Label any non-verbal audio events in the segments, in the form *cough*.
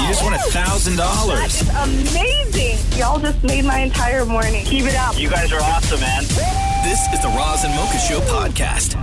You just won a thousand dollars. Amazing. Y'all just made my entire morning. Keep it up. You guys are awesome, man. This is the Roz and Mocha Show podcast.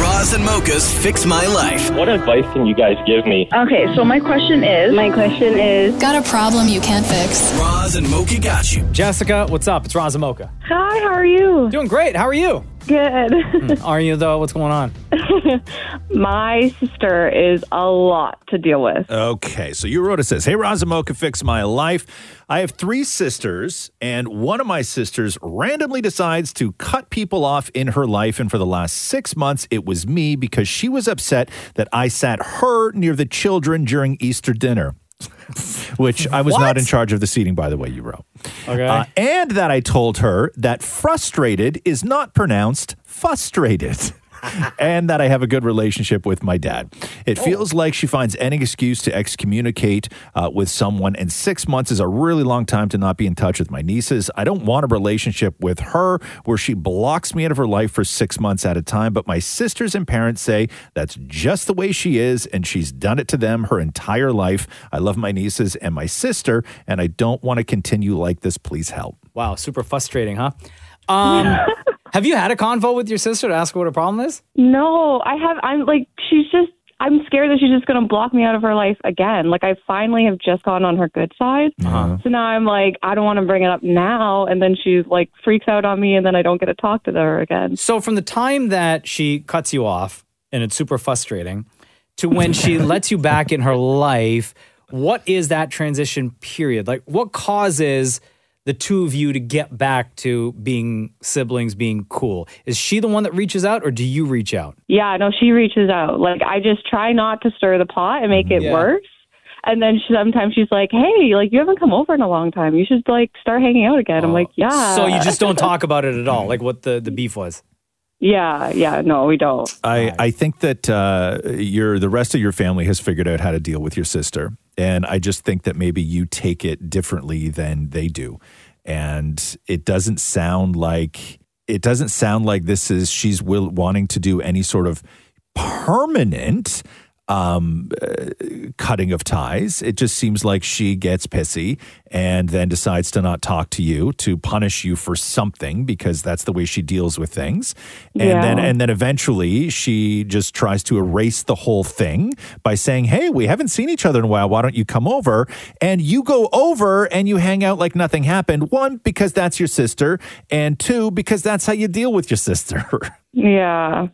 Roz and Mocha's Fix My Life. What advice can you guys give me? Okay, so my question is, my question is, Got a problem you can't fix? Roz and Mocha got you. Jessica, what's up? It's Roz and Mocha. hi, how are you? Doing great. How are you? Good. Hmm. Are you, though? What's going on? *laughs* my sister is a lot to deal with. Okay, so you wrote it says, Hey, Roz and Mocha, fix my life. I have three sisters, and one of my sisters randomly decides to cut people off in her life. And for the last six months, it was me because she was upset that I sat her near the children during Easter dinner. *laughs* Which I was not in charge of the seating, by the way, you wrote. Okay. Uh, and that I told her that frustrated is not pronounced frustrated. *laughs* *laughs* and that I have a good relationship with my dad. It feels like she finds any excuse to excommunicate uh, with someone, and six months is a really long time to not be in touch with my nieces. I don't want a relationship with her where she blocks me out of her life for six months at a time, but my sisters and parents say that's just the way she is, and she's done it to them her entire life. I love my nieces and my sister, and I don't want to continue like this. Please help. Wow, super frustrating, huh? Um, *laughs* have you had a convo with your sister to ask her what her problem is? No, I have, I'm like, she's just, I'm scared that she's just going to block me out of her life again. Like, I finally have just gone on her good side. Uh-huh. So now I'm like, I don't want to bring it up now. And then she like freaks out on me, and then I don't get to talk to her again. So, from the time that she cuts you off, and it's super frustrating, to when she *laughs* lets you back in her life, what is that transition period? Like, what causes the two of you to get back to being siblings, being cool? Is she the one that reaches out, or do you reach out? Yeah, no, she reaches out. Like I just try not to stir the pot and make it Yeah. worse. And then she, sometimes she's like, "Hey, like you haven't come over in a long time. You should like start hanging out again." I'm like, "Yeah." So you just don't talk about it at all, *laughs* like what the, the beef was. Yeah, yeah. No, we don't. I, I think that uh, your the rest of your family has figured out how to deal with your sister, and I just think that maybe you take it differently than they do, and it doesn't sound like it doesn't sound like this is she's will, wanting to do any sort of permanent um, uh, cutting of ties. It just seems like she gets pissy and then decides to not talk to you to punish you for something because that's the way she deals with things. And Yeah. then and then eventually she just tries to erase the whole thing by saying, "Hey, we haven't seen each other in a while. Why don't you come over?" And you go over and you hang out like nothing happened. One because that's your sister, and two because that's how you deal with your sister. *laughs* Yeah,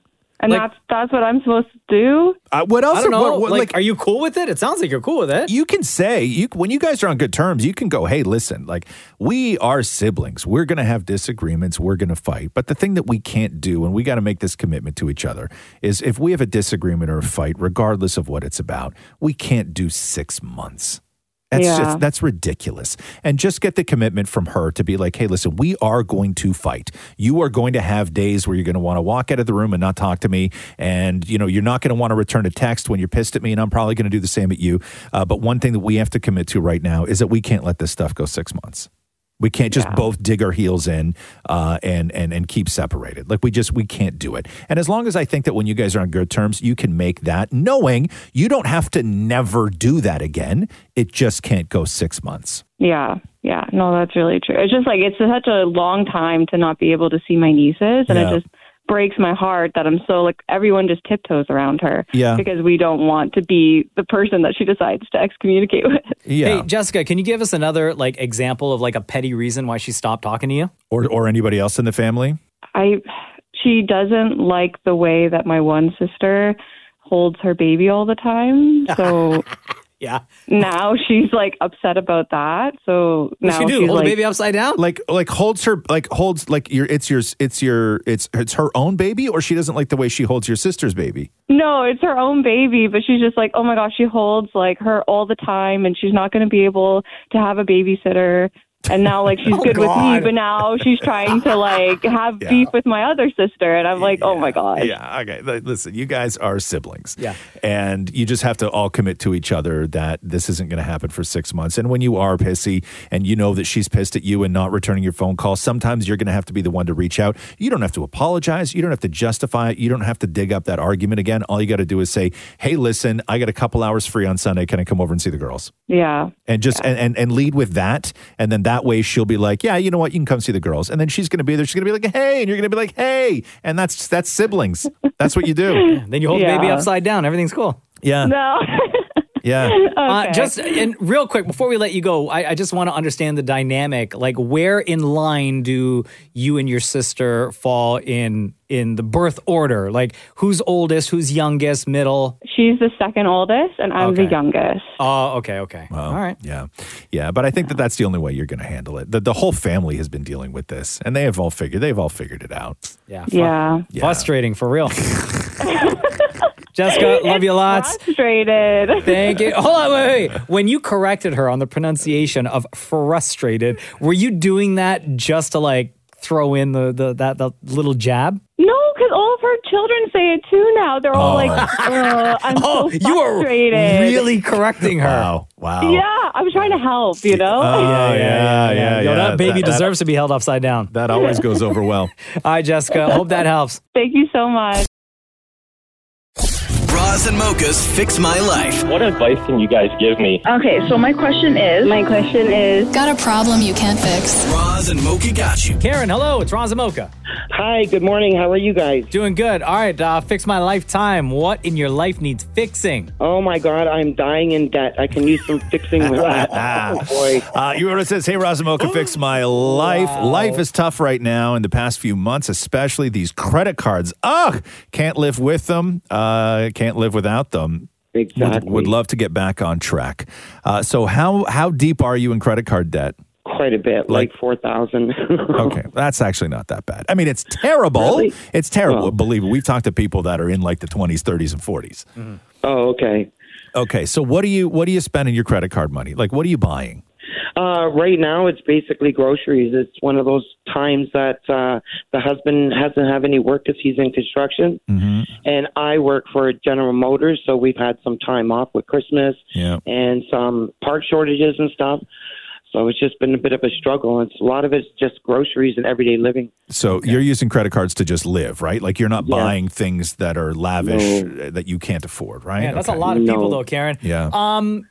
and Like- that's that's what I'm supposed to do. Uh, what else? I don't know. what- what- like, are you cool with it? It sounds like you're cool with it. you can say you when you guys are on good terms you can go hey listen like we are siblings we're going to have disagreements we're going to fight but the thing that we can't do and we got to make this commitment to each other is if we have a disagreement or a fight regardless of what it's about we can't do 6 months that's Yeah. just that's ridiculous. And just get the commitment from her to be like, hey, listen, we are going to fight. You are going to have days where you're going to want to walk out of the room and not talk to me, and you know you're not going to want to return a text when you're pissed at me, and I'm probably going to do the same at you. Uh, but one thing that we have to commit to right now is that we can't let this stuff go six months. We can't just both dig our heels in uh, and and and keep separated. Like we just we can't do it. And as long as I think that when you guys are on good terms, you can make that, knowing you don't have to never do that again. It just can't go six months. Yeah, yeah. No, that's really true. It's just like it's such a long time to not be able to see my nieces, and Yeah. it just breaks my heart that I'm so like everyone just tiptoes around her. Yeah. because we don't want to be the person that she decides to excommunicate with. Yeah. Hey, Jessica, can you give us another like example of like a petty reason why she stopped talking to you? or or anybody else in the family. I she doesn't like the way that my one sister holds her baby all the time. So *laughs* Yeah. now she's like upset about that. So What now she do? she's Hold like, the baby upside down? Like like holds her like holds like your it's your it's your it's it's her own baby or she doesn't like the way she holds your sister's baby. No, it's her own baby, but she's just like, oh my gosh, she holds like her all the time, and she's not going to be able to have a babysitter. And now, like, she's *laughs* Oh, good with me, but now she's trying to like have *laughs* Yeah. beef with my other sister, and I'm like, oh my god. Yeah, okay. Listen, you guys are siblings. Yeah. And you just have to all commit to each other that this isn't going to happen for six months. And when you are pissy and you know that she's pissed at you and not returning your phone call, sometimes you're going to have to be the one to reach out. You don't have to apologize. You don't have to justify it. You don't have to dig up that argument again. All you got to do is say, hey, listen, I got a couple hours free on Sunday. Can I come over and see the girls? Yeah. and just and, and and lead with that and then that way she'll be like yeah you know what? You can come see the girls. And then she's gonna be there. She's gonna be like hey and you're gonna be like hey. And that's that's siblings. That's what you do. *laughs* Then you hold the baby upside down. Everything's cool. yeah. No. *laughs* yeah *laughs* Uh, just and real quick before we let you go, I, I just want to understand the dynamic. Like, where in line do you and your sister fall in in the birth order? Like, who's oldest, who's youngest, middle? she's the second oldest, and I'm Okay. the youngest. Oh, okay, okay, Well, all right. yeah yeah but i think that that's the only way you're gonna handle it the, the whole family has been dealing with this and they have all figured they've all figured it out Yeah, fu- Yeah. Yeah. frustrating for real. *laughs* *laughs* Jessica, *laughs* love you lots. Frustrated. Thank you. Hold on, wait, wait. When you corrected her on the pronunciation of frustrated, were you doing that just to like throw in the, the that the little jab? No, because all of her children say it too now. They're all like, uh, I'm *laughs* Oh, so you are really correcting her. wow wow Yeah, I'm trying to help, you know? Oh, yeah, yeah, yeah. Yo, yeah. that baby That- that- deserves to be held upside down. that always goes over well *laughs* All right, Jessica. Hope that helps. Thank you so much. Roz and Mocha's fix my life. What advice can you guys give me? Okay, so my question is my question is Got a problem you can't fix? Roz and Mocha got you. Karen, hello. It's Roz and Mocha. Hi, good morning. How are you guys? Doing good. All right, uh, fix my lifetime. What in your life needs fixing? Oh my God, I'm dying in debt. I can use some fixing with that. *laughs* Oh boy. Uh, you know, it says, "Hey, Roz and Mocha, fix my life. Life is tough right now. In the past few months, especially these credit cards. Ugh, can't live with them. Uh, can't live without them. Would, Exactly. would love to get back on track. Uh, so, how how deep are you in credit card debt? Quite a bit, like, Like- 4,000. *laughs* Okay, that's actually not that bad. I mean, it's terrible. Really? It's terrible. Oh. Believe me, we've talked to people that are in like the twenties, thirties, and 40s oh, okay. Okay, so what do you what do you spend in your credit card money? Like, what are you buying? Uh, right now, it's basically groceries. It's one of those times that uh, the husband hasn't have any work because he's in construction, Mm-hmm. and I work for General Motors, so we've had some time off with Christmas Yeah. and some part shortages and stuff. So it's just been a bit of a struggle. It's a lot of it's just groceries and everyday living. So you're using credit cards to just live, right? Like you're not Yeah. buying things that are lavish No. uh, that you can't afford, right? Man, that's a lot of people, No. though, Karen. Yeah. Um,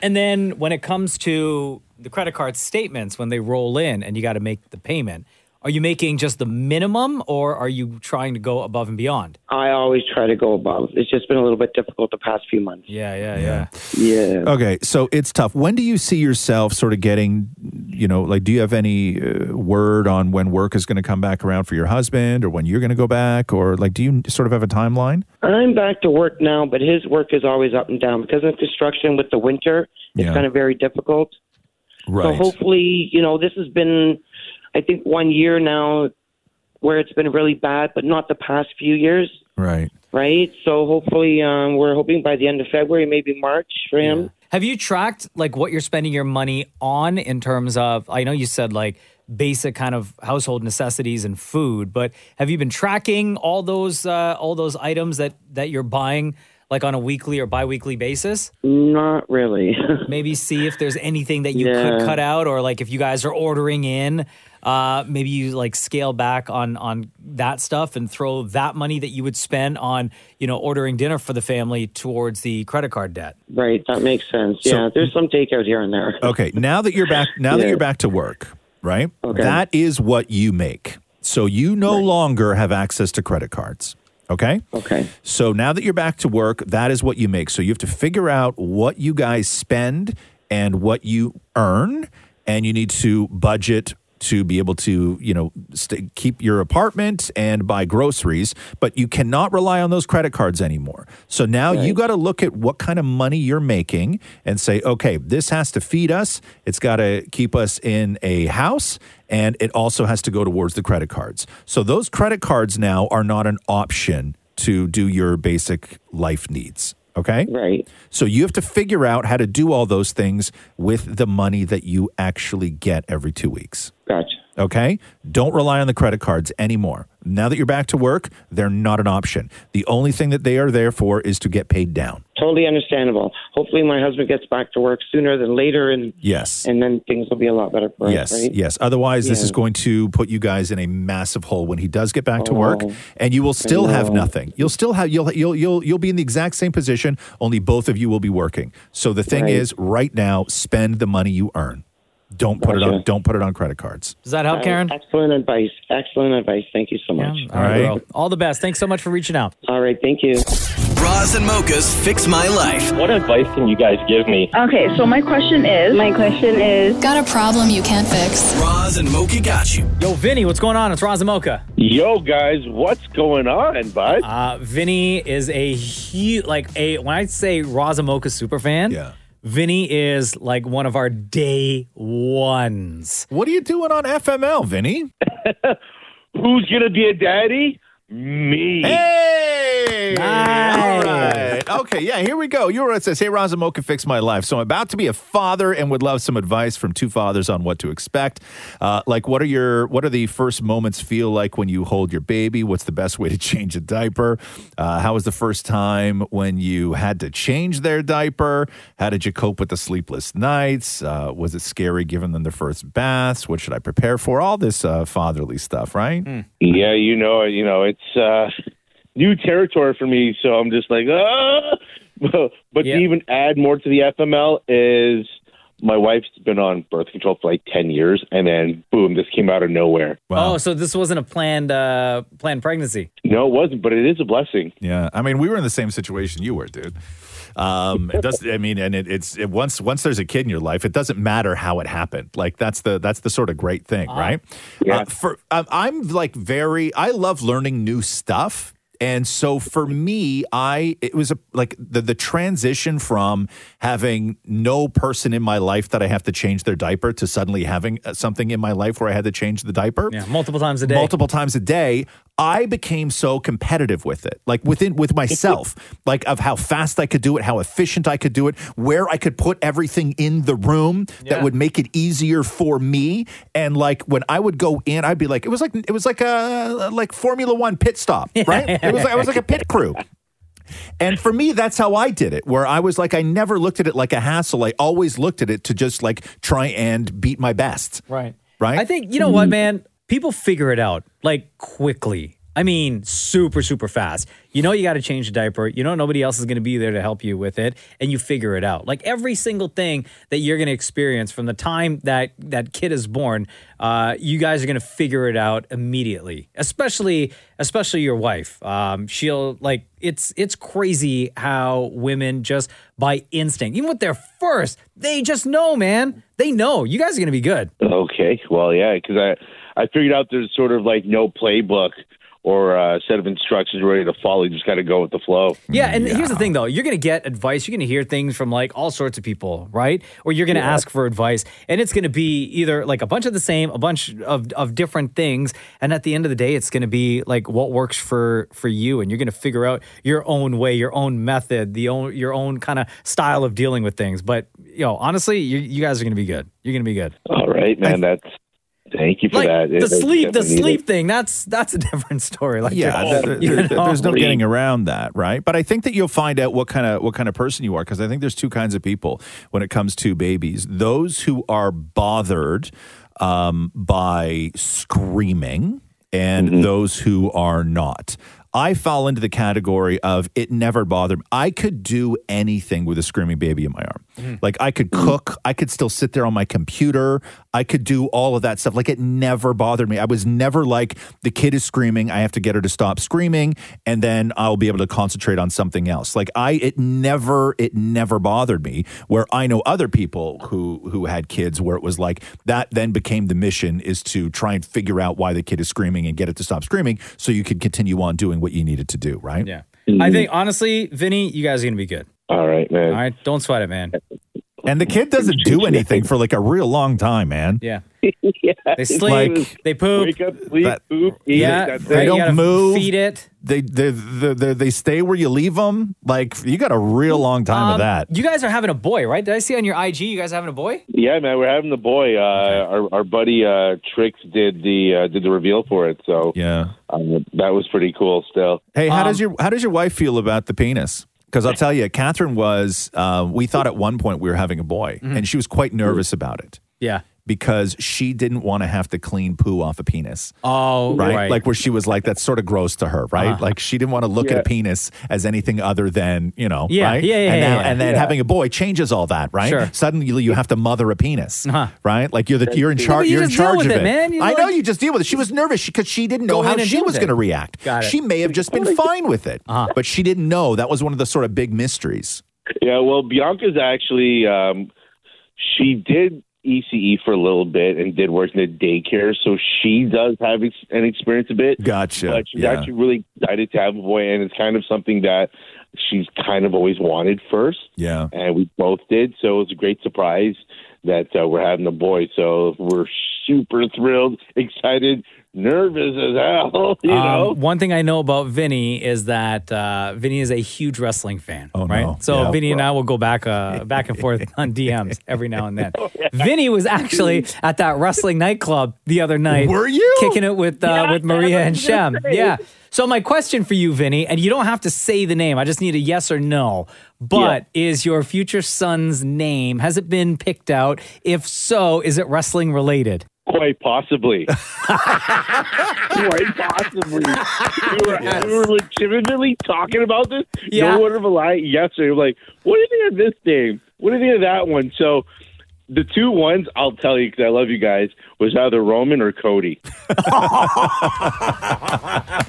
and then when it comes to the credit card statements, when they roll in and you got to make the payment, are you making just the minimum or are you trying to go above and beyond? I always try to go above. It's just been a little bit difficult the past few months. Yeah, yeah, yeah. Yeah. Okay, so it's tough. When do you see yourself sort of getting, you know, like, do you have any uh, word on when work is going to come back around for your husband or when you're going to go back? Or, like, do you sort of have a timeline? I'm back to work now, but his work is always up and down because of construction with the winter. It's Yeah. kind of very difficult. Right. So hopefully, you know, this has been, I think, one year now where it's been really bad, but not the past few years, right. right? So hopefully, um, we're hoping by the end of February, maybe March for him. Have you tracked like what you're spending your money on in terms of? I know you said like basic kind of household necessities and food, but have you been tracking all those uh, all those items that that you're buying like on a weekly or biweekly basis? Not really. *laughs* maybe see if there's anything that you Yeah. could cut out or like if you guys are ordering in uh maybe you like scale back on on that stuff and throw that money that you would spend on you know ordering dinner for the family towards the credit card debt right. That makes sense. So- yeah. There's some takeout here and there. Okay, now that you're back, now that you're back to work, right? Okay. That is what you make. So you no longer have access to credit cards. Okay. Okay. So now that you're back to work, that is what you make. So you have to figure out what you guys spend and what you earn, and you need to budget to be able to, you know, st- keep your apartment and buy groceries, but you cannot rely on those credit cards anymore. So now you got to look at what kind of money you're making and say, okay, this has to feed us. It's got to keep us in a house and it also has to go towards the credit cards. So those credit cards now are not an option to do your basic life needs. Okay. Right. So you have to figure out how to do all those things with the money that you actually get every two weeks. Gotcha. Okay. Don't rely on the credit cards anymore. Now that you're back to work, they're not an option. The only thing that they are there for is to get paid down. Totally understandable. Hopefully, my husband gets back to work sooner than later, and Yes. and then things will be a lot better for Yes, us. Right? yes. Otherwise, this is going to put you guys in a massive hole when he does get back to work, Oh, and you will still have nothing. You'll still have you'll you'll you'll you'll be in the exact same position. Only both of you will be working. So the thing Right. is, right now, spend the money you earn. Don't put it on. Don't put it on credit cards. Does that help, Uh, Karen? excellent advice. Excellent advice. Thank you so much. All right. girl. All the best. Thanks so much for reaching out. All right. Thank you. Roz and Mocha's fix my life. What advice can you guys give me? Okay, so my question is My question is Got a problem you can't fix? Roz and Mocha got you. Yo, Vinny, what's going on? It's Roz and Mocha. Yo, guys, what's going on, bud? Uh, Vinny is a huge, like a when I say Roz and Mocha super fan. Yeah. Vinny is like one of our day ones. What are you doing on FML, Vinny? *laughs* Who's gonna be a daddy? Me. Hey! Nice. All right. Okay, yeah, here we go. You're it says, Hey, Roz and Mocha, fix my life. So I'm about to be a father and would love some advice from two fathers on what to expect. Uh, like, what are your what are the first moments feel like when you hold your baby? What's the best way to change a diaper? Uh, how was the first time when you had to change their diaper? How did you cope with the sleepless nights? Uh, was it scary giving them their first baths? What should I prepare for? All this uh, fatherly stuff, right? Yeah, you know, you know, it's uh, new territory for me, so I'm just like, ah. *laughs* but Yeah. to even add more to the FML is my wife's been on birth control for like ten years, and then boom, this came out of nowhere. Oh, so this wasn't a planned uh, planned pregnancy. No, it wasn't, but it is a blessing. Yeah, I mean, we were in the same situation you were, dude. Um, it does. I mean, and it, it's it, once once there's a kid in your life, it doesn't matter how it happened. Like that's the that's the sort of great thing, right? Yeah. Uh, for um, I'm like very. I love learning new stuff. And so for me, I it was a like the the transition from having no person in my life that I have to change their diaper to suddenly having uh, something in my life where I had to change the diaper Yeah, multiple times a day. multiple times a day i became so competitive with it like within with myself like of how fast i could do it how efficient i could do it where i could put everything in the room that would make it easier for me and like when i would go in i'd be like it was like it was like a like formula one pit stop *laughs* right it was like i was like a pit crew and for me, that's how I did it, where I was like, I never looked at it like a hassle. I always looked at it to just like try and beat my best. Right. Right? I think you know what, man. People figure it out like quickly. I mean, super, super fast. You know, you got to change the diaper. You know, nobody else is going to be there to help you with it, and you figure it out. Like every single thing that you're going to experience from the time that that kid is born, uh, you guys are going to figure it out immediately. Especially, especially your wife. Um, she'll like it's it's crazy how women just by instinct, even with their first, they just know, man. They know you guys are going to be good. Okay, well, yeah, because I I figured out there's sort of like no playbook or a set of instructions ready to follow. You just got to go with the flow. Yeah, and here's the thing though, you're gonna get advice, you're gonna hear things from like all sorts of people, right? Or you're gonna ask for advice, and it's gonna be either like a bunch of the same, a bunch of, of different things, and at the end of the day, it's gonna be like what works for for you, and you're gonna figure out your own way, your own method, the own your own kind of style of dealing with things. But you know, honestly, you, you guys are gonna be good. You're gonna be good. All right, man. that's thank you for Like that. the It- sleep, the definitely needed. sleep thing. That's that's a different *laughs* story. Like yeah, you're- th- th- you th- know? there's no getting around that, right? But I think that you'll find out what kind of what kind of person you are because I think there's two kinds of people when it comes to babies: those who are bothered um, by screaming, and those who are not. I fall into the category of it never bothered me. I could do anything with a screaming baby in my arm. Mm. Like I could mm. cook, I could still sit there on my computer, I could do all of that stuff. Like it never bothered me. I was never like the kid is screaming, I have to get her to stop screaming, and then I'll be able to concentrate on something else. Like I, it never, it never bothered me. Where I know other people who who had kids where it was like that. Then became the mission is to try and figure out why the kid is screaming and get it to stop screaming, so you could continue on doing what you needed to do. Right? Yeah. I think honestly, Vinny, you guys are gonna be good. All right, man. All right, don't sweat it, man. And the kid doesn't do anything for like a real long time, man. Yeah. *laughs* yeah. They sleep, Like- they poop. Wake up, sleep, That- poop, eat. Yeah, That's They it. don't gotta move. Feed it. They they, they they they stay where you leave them. Like you got a real long time Um, of that. You guys are having a boy, right? Did I see on your IG you guys having a boy? Yeah, man, we're having the boy. Uh, Our our buddy uh, Trix did the uh, did the reveal for it, so Yeah. um, that was pretty cool. Still, Hey, how Um, does your how does your wife feel about the penis? Because I'll tell you, Catherine was. Uh, we thought at one point we were having a boy, Mm-hmm. and she was quite nervous about it Yeah. Because she didn't want to have to clean poo off a penis. Oh, Right? right. like where she was like that's sort of gross to her, right? Uh-huh. Like she didn't want to look at a penis as anything other than you know, Yeah, right? yeah, yeah, and, yeah, now, yeah. and then Yeah. having a boy changes all that, right? Sure. Suddenly you, you have to mother a penis, Uh-huh. right? Like you're the you're in but charge. you You're in charge of it, it, man. You I know like- you just deal with it. She was nervous because she didn't know how she was going to react. Got it. She may have just been fine with it, Uh-huh. but she didn't know. That was one of the sort of big mysteries. yeah. Well, Bianca's actually um, she did ECE for a little bit and did work in the daycare, so she does have ex- an experience a bit. Gotcha. But she's Yeah. actually really excited to have a boy, and it's kind of something that she's kind of always wanted first. Yeah. and we both did. So it was a great surprise that uh, we're having a boy. So we're super thrilled, *laughs* excited, nervous as hell. *laughs* You Um, know, one thing I know about Vinny is that uh, Vinny is a huge wrestling fan. Oh, right? no. So Yeah. Vinny and I will go back uh, back and forth *laughs* on DMs every now and then. *laughs* Oh, Vinny was actually at that wrestling nightclub the other night. Were you? kicking it with uh, Yeah, with Maria and Shem? gonna say. Yeah. So my question for you, Vinny, and you don't have to say the name. I just need a yes or no. But is your future son's name has it been picked out? If so, is it wrestling related? Quite possibly, *laughs* quite possibly. We were, we were legitimately talking about this. Yeah. No word of a lie. Yesterday, we're like, "What do you think of this name? What do you think of that one?" So. The two ones I'll tell you because I love you guys was either Roman or Cody. *laughs*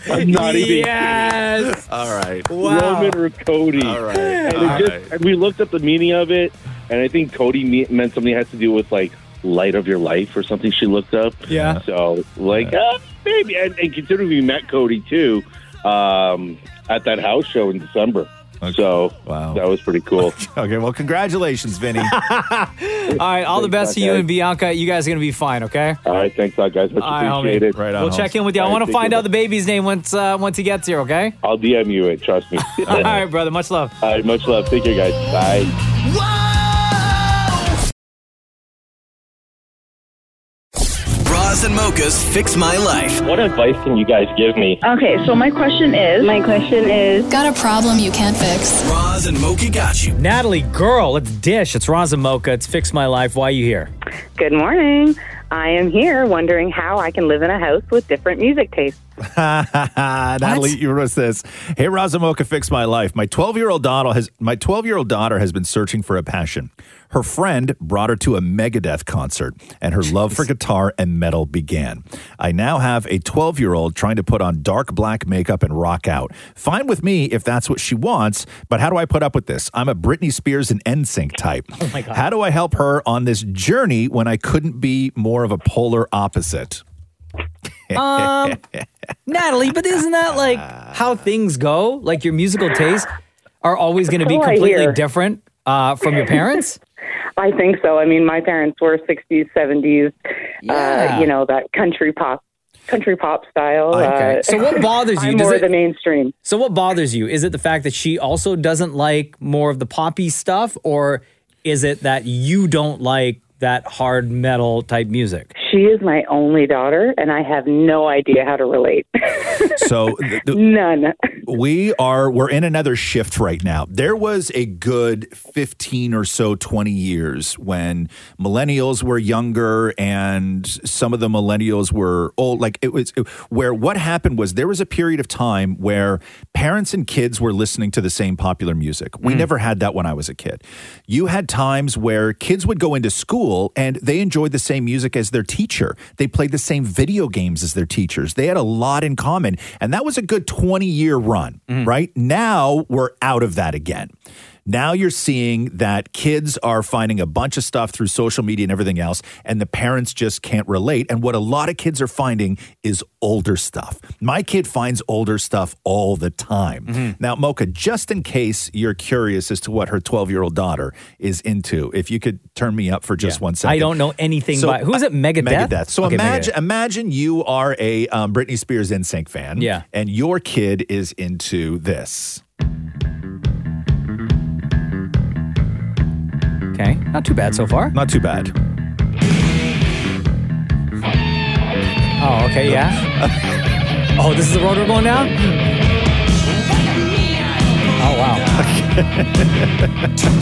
I'm not even Yes. All right. Wow. Roman or Cody. All right. And, All it just, right. and we looked up the meaning of it, and I think Cody meant something that has to do with like light of your life or something. She looked up. Yeah. So like, uh, maybe, and, and considering we met Cody too um, at that house show in December. So Wow. that was pretty cool. *laughs* Okay. Well, congratulations, Vinny. *laughs* All right, all the best to you guys. and Bianca. You guys are gonna be fine, okay? All right, thanks a lot, guys. Much right, homie. appreciated. Right on. We'll check in with you. I All right, want to find out the baby's name once uh, once he gets here, okay? I'll DM you it. Trust me. *laughs* All right, brother. Much love. All right, much love. Take care, guys. Bye. Roz and Mocha's fix my life. What advice can you guys give me? Okay, so my question is My question is Got a problem you can't fix? Roz and Mocha got you. Natalie, girl, let's dish. It's Roz and Mocha. It's Fix My Life. Why are you here? good morning. I am here wondering how I can live in a house with different music tastes. *laughs* Natalie, you wrote this. Hey, Roz and Mocha, fix my life. My 12 year old daughter has my 12 year old daughter has been searching for a passion. Her friend brought her to a Megadeth concert, and her love for guitar and metal began. I now have a 12 year old trying to put on dark black makeup and rock out. Fine with me if that's what she wants, but how do I put up with this? I'm a Britney Spears and NSYNC type. Oh my God. How do I help her on this journey when I couldn't be more of a polar opposite? *laughs* Um, Natalie, but isn't that like how things go? Like your musical tastes are always going to be completely different uh, from your parents? I think so. I mean, my parents were 60s, 70s, Yeah. uh, you know, that country pop. Country pop style. Okay. Uh, So what bothers *laughs* you? More it- the mainstream. So what bothers you? Is it the fact that she also doesn't like more of the poppy stuff, or is it that you don't like that hard metal type music? She is my only daughter, and I have no idea how to relate. *laughs* So *laughs* th- th- None. we are we're in another shift right now. There was a good 15 or so 20 years when millennials were younger and some of the millennials were old like it was where what happened was there was a period of time where parents and kids were listening to the same popular music. We mm. never had that when I was a kid. You had times where kids would go into school and they enjoyed the same music as their teacher. They played the same video games as their teachers. They had a lot in common. And that was a good 20 year run, mm. right? Now we're out of that again. Now you're seeing that kids are finding a bunch of stuff through social media and everything else, and the parents just can't relate. And what a lot of kids are finding is older stuff. My kid finds older stuff all the time. Now, Mocha, just in case you're curious as to what her 12 year old daughter is into, if you could turn me up for just one second. I don't know anything So, by who is it? Megadeth. Megadeth. So Okay, imagine Megadeth. imagine you are a um, Britney Spears NSYNC fan. Yeah. And your kid is into this. Okay. Not too bad so far. Not too bad. Oh, okay, yeah. *laughs* oh, this is the road we're going down. Oh wow.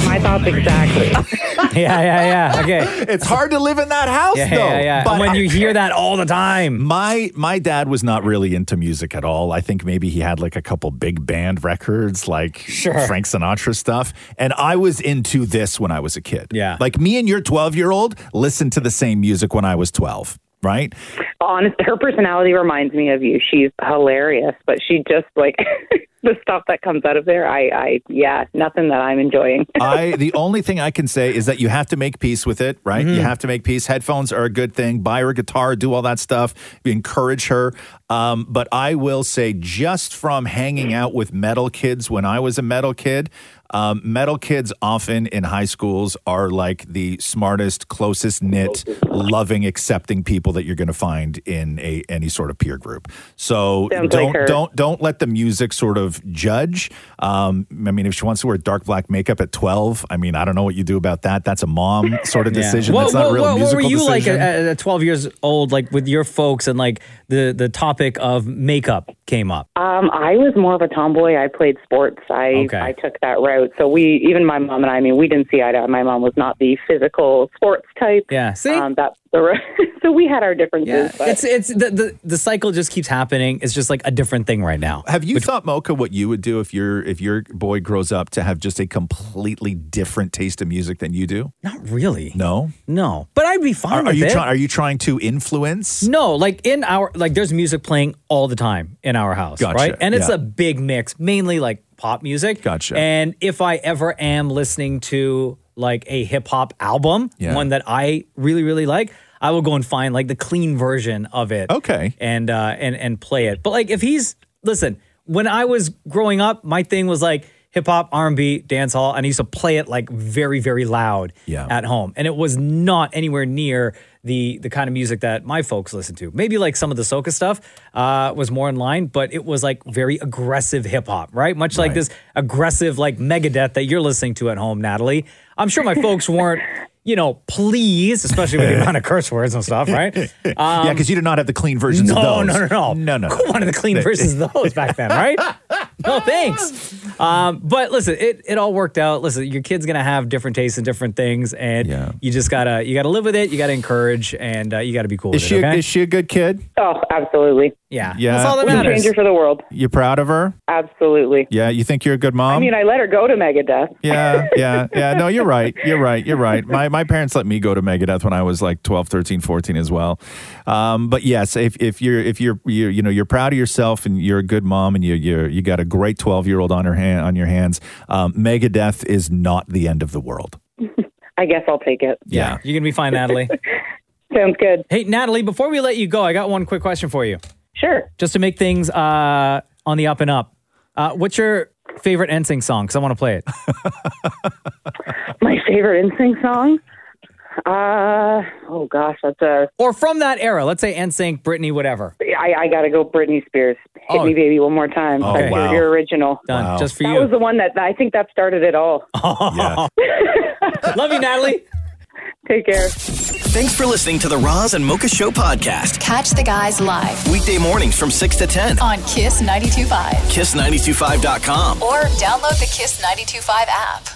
My thoughts exactly. *laughs* yeah, yeah, yeah. Okay. It's hard to live in that house Yeah, though. yeah, yeah. But And when you hear that all the time. My my dad was not really into music at all. I think maybe he had like a couple big band records like Sure. Frank Sinatra stuff. And I was into this when I was a kid. Yeah. Like me and your 12 year old listened to the same music when I was 12, right? Honest, her personality reminds me of you. She's hilarious, but she just like *laughs* the stuff that comes out of there. I, I, yeah, nothing that I'm enjoying. *laughs* I the only thing I can say is that you have to make peace with it, right? Mm-hmm. You have to make peace. Headphones are a good thing. Buy her a guitar, do all that stuff. Encourage her. Um, but I will say, just from hanging out with metal kids when I was a metal kid, um, metal kids often in high schools are like the smartest, closest knit, loving, accepting people that you're going to find in a any sort of peer group. So Sounds don't her. don't don't let the music sort of judge. Um, I mean, if she wants to wear dark black makeup at 12, I mean, I don't know what you do about that. That's a mom *laughs* sort of decision. What, That's not what, a real what, what musical were you like decision. at, at 12 years old, like with your folks, and like the the topic of makeup came up? Um, I was more of a tomboy. I played sports. I Okay. I took that route. So we, even my mom and I, I mean, we didn't see eye to eye. My mom was not the physical sports type. Yeah. See. Um, that the *laughs* so we had our differences. but It's it's the, the the cycle just keeps happening. It's just like a different thing right now. Have you thought, Mocha, what you would do if your if your boy grows up to have just a completely different taste of music than you do? Not really. No, No, but I'd be fine Are, are with you it. trying? Are you trying to influence? No, like in our like there's music playing all the time in our house, Gotcha, right? And it's yeah. a big mix, mainly like pop music. Gotcha. And if I ever am listening to like a hip hop album, Yeah. one that I really really like, I will go and find like the clean version of it. Okay. And uh and and play it. But like if he's listen, when I was growing up, my thing was like hip hop, R&B, dance hall, and I used to play it like very very loud Yeah. at home. And it was not anywhere near the the kind of music that my folks listen to. Maybe like some of the soca stuff uh, was more in line, but it was like very aggressive hip hop, right? Much like Right. this aggressive like Megadeth that you're listening to at home, Natalie. I'm sure my folks weren't, *laughs* you know, pleased, especially with the amount of curse words and stuff, right? *laughs* Um, yeah, because you did not have the clean versions no, of those. no, no, no, no, no. Who wanted the clean versions of those back then, right? *laughs* No, thanks. Um, but listen, it, it all worked out. Listen, your kid's gonna have different tastes and different things, and Yeah. you just gotta you gotta live with it. You gotta encourage, and uh, you gotta be cool Is with she it. Okay? is she a good kid? oh, absolutely. yeah, Yeah. That's all that matters. change her for the world. You proud of her? Absolutely. Yeah, you think you're a good mom? I mean, I let her go to Megadeth. Yeah, yeah, yeah. No, you're right. You're right. You're right. My my parents let me go to Megadeth when I was like 12, 13, 14 as well. Um, but yes, if if you're if you're you you know you're proud of yourself and you're a good mom and you you you got a great 12 year old on her hand on your hands, um, Megadeth is not the end of the world. *laughs* I guess I'll take it. yeah, you're gonna be fine, Natalie. *laughs* Sounds good. hey, Natalie, before we let you go, I got one quick question for you, Sure. just to make things uh, on the up and up. Uh, what's your favorite NSYNC song? Because I want to play it. *laughs* My favorite NSYNC song. Uh oh gosh, that's a. or from that era. Let's say NSYNC, Britney, whatever. I, I got to go Britney Spears. Hit Oh. me, baby, one more time. Oh, That's your- wow. your original. Done, Wow. just for That you. was the one that I think that started it all. *laughs* Yeah. *laughs* Love you, Natalie. Take care. Thanks for listening to the Roz and Mocha Show podcast. Catch the guys live Weekday mornings from 6 to 10. on Kiss 92.5 Kiss925.com. or download the Kiss 92.5 app.